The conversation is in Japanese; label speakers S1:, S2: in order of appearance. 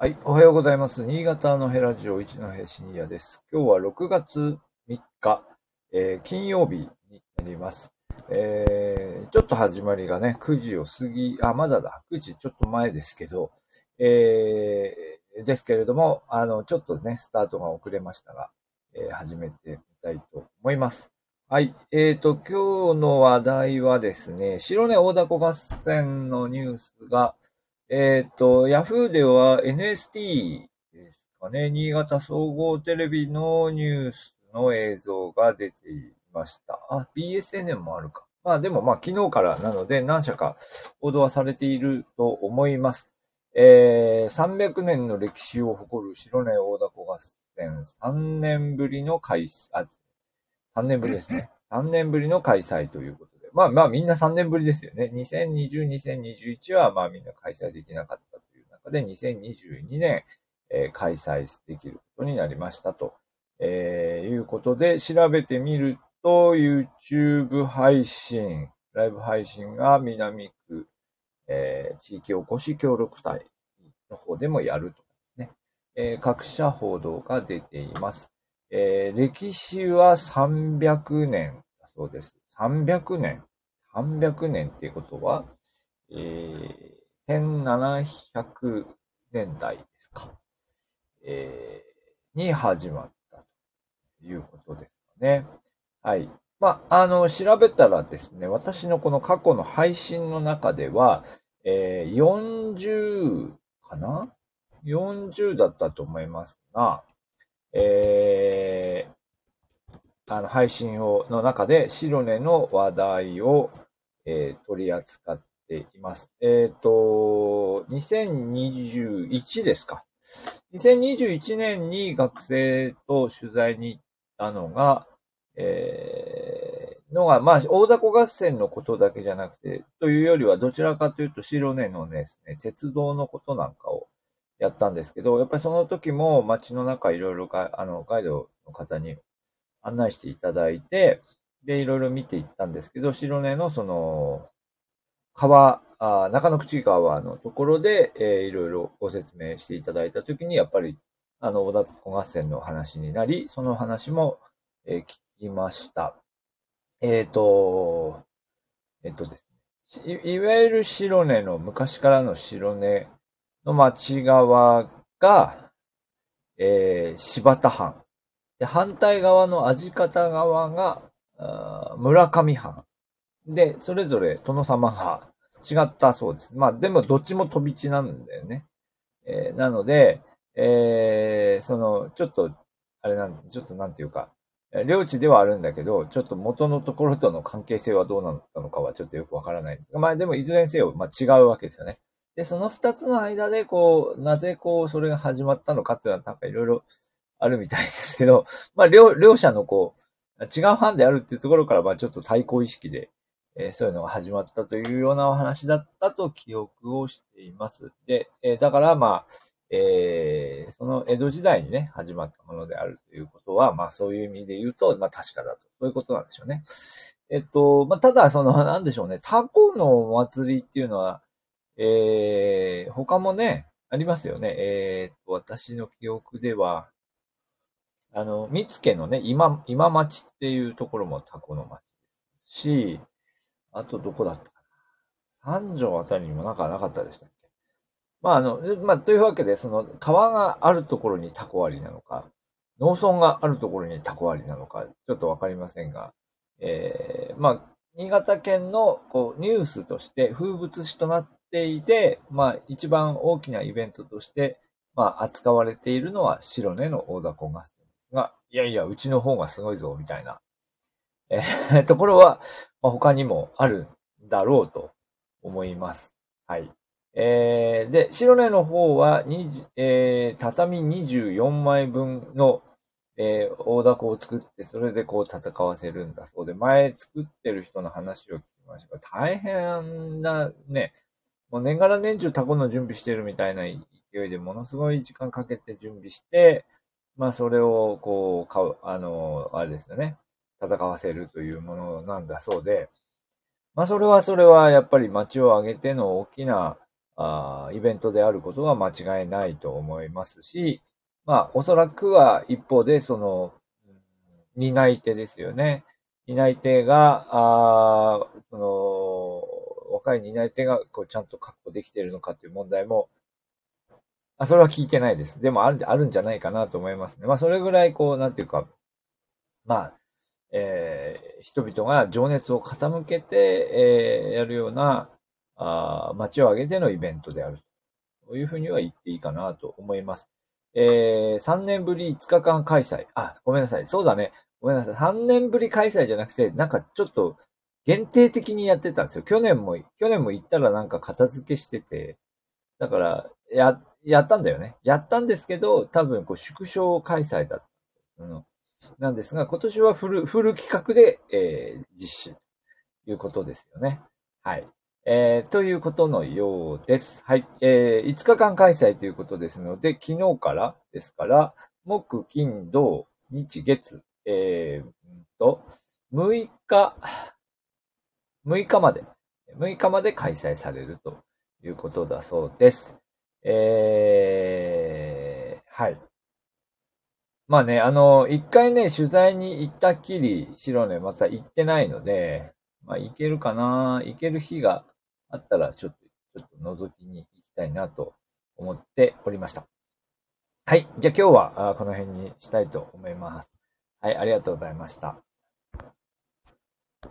S1: はい、おはようございます。新潟のヘラジオ一の平深夜です。今日は6月3日、えー、金曜日になります。えー、ちょっと始まりがね、9時を過ぎ、あ、まだだ、9時ちょっと前ですけど、えー、ですけれども、あの、ちょっとね、スタートが遅れましたが、えー、始めてみたいと思います。はい。えっ、ー、と、今日の話題はですね、白根大凧合戦のニュースが、えっ、ー、と、ヤフーでは NST ですかね、新潟総合テレビのニュースの映像が出ていました。あ、BSNN もあるか。まあでもまあ昨日からなので何社か報道はされていると思います。えー、300年の歴史を誇る白根大凧合戦3年ぶりの開催、あ、3年ぶりですね。3年ぶりの開催ということまあまあみんな3年ぶりですよね。2020、2021はまあみんな開催できなかったという中で、2022年、えー、開催できることになりましたと、えー、いうことで、調べてみると、YouTube 配信、ライブ配信が南区、えー、地域おこし協力隊の方でもやるとですね。えー、各社報道が出ています。えー、歴史は300年だそうです。300年。300年っていうことは、えー、1700年代ですか？えー、に始まったということですかね。はい。まあ、あの、調べたらですね、私のこの過去の配信の中では、えー、40かな ?40 だったと思いますが、えー、あの、配信を、の中で、白根の話題を、えー、取り扱っています。えっ、ー、と、2021ですか。2021年に学生と取材に行ったのが、えー、のが、まあ、大凧合戦のことだけじゃなくて、というよりはどちらかというと白根のですね、鉄道のことなんかをやったんですけど、やっぱりその時も街の中いろいろあの、ガイドの方に案内していただいて、で、いろいろ見ていったんですけど、白根のその、川、あ中野口川のところで、えー、いろいろご説明していただいたときに、やっぱり、あの、小田小合戦の話になり、その話も、えー、聞きました。えっ、ー、と、えっ、ー、とですねい。いわゆる白根の、昔からの白根の町側が、えー、柴田藩。で、反対側の味方側が、村上藩。で、それぞれ殿様が違ったそうです。まあ、でもどっちも飛び地なんだよね。えー、なので、えー、その、ちょっと、あれなん、ちょっとなんていうか、領地ではあるんだけど、ちょっと元のところとの関係性はどうなったのかはちょっとよくわからないですが、まあでもいずれにせよ、まあ違うわけですよね。で、その二つの間で、こう、なぜこう、それが始まったのかっていうのは、なんかいろいろあるみたいですけど、まあ、両、両者のこう、違う班であるっていうところから、まあ、ちょっと対抗意識で、えー、そういうのが始まったというようなお話だったと記憶をしています。で、えー、だから、まあ、えー、その江戸時代にね、始まったものであるということは、まあそういう意味で言うと、まあ確かだと。そういうことなんでしょうね。えっと、まあただ、その、なんでしょうね、タコのお祭りっていうのは、えー、他もね、ありますよね。えー、っと、私の記憶では、あの、三つ家のね、今、今町っていうところもタコの町ですし、あとどこだったかな。三条あたりにもなんかなかったでしたっけまあ、あの、まあ、というわけで、その、川があるところにタコありなのか、農村があるところにタコありなのか、ちょっとわかりませんが、えー、まあ、新潟県の、こう、ニュースとして風物詩となっていて、まあ、一番大きなイベントとして、まあ、扱われているのは白根の大凧合戦が、いやいや、うちの方がすごいぞ、みたいな、えー、ところは、まあ、他にもあるんだろうと思います。はい。えー、で、白根の方は、えー、畳24枚分の、えー、大凧を作って、それでこう戦わせるんだそうで、前作ってる人の話を聞きました、大変なね、もう年がら年中タコの準備してるみたいな勢いで、ものすごい時間かけて準備して、まあ、それを、こう、買う、あの、あれですよね。戦わせるというものなんだそうで、まあ、それはそれは、やっぱり街を挙げての大きな、あイベントであることは間違いないと思いますし、まあ、おそらくは一方で、その、担い手ですよね。担い手が、あその、若い担い手がこうちゃんと確保できているのかっていう問題も、あ、それは聞いてないです。でもある、あるんじゃないかなと思いますね。まあ、それぐらい、こう、なんていうか、まあ、えー、人々が情熱を傾けて、えー、やるような、あ街を挙げてのイベントであるというふうには言っていいかなと思います。えー、3年ぶり5日間開催。あ、ごめんなさい。そうだね。ごめんなさい。3年ぶり開催じゃなくて、なんかちょっと限定的にやってたんですよ。去年も、去年も行ったらなんか片付けしてて、だから、や、やったんだよね。やったんですけど、多分こう縮小開催だった。うん、なんですが、今年はフル、フル企画で、えー、実施ということですよね。はい。えー、ということのようです。はい。えー、5日間開催ということですので、昨日からですから、木、金、土、日、月、えー、と、6日、6日まで、6日まで開催されるということだそうです。えー、はい。まあね、あの、一回ね、取材に行ったっきり、白ね、また行ってないので、まあ、行けるかな行ける日があったら、ちょっと、ちょっと覗きに行きたいなと思っておりました。はい。じゃあ今日はこの辺にしたいと思います。はい、ありがとうございました。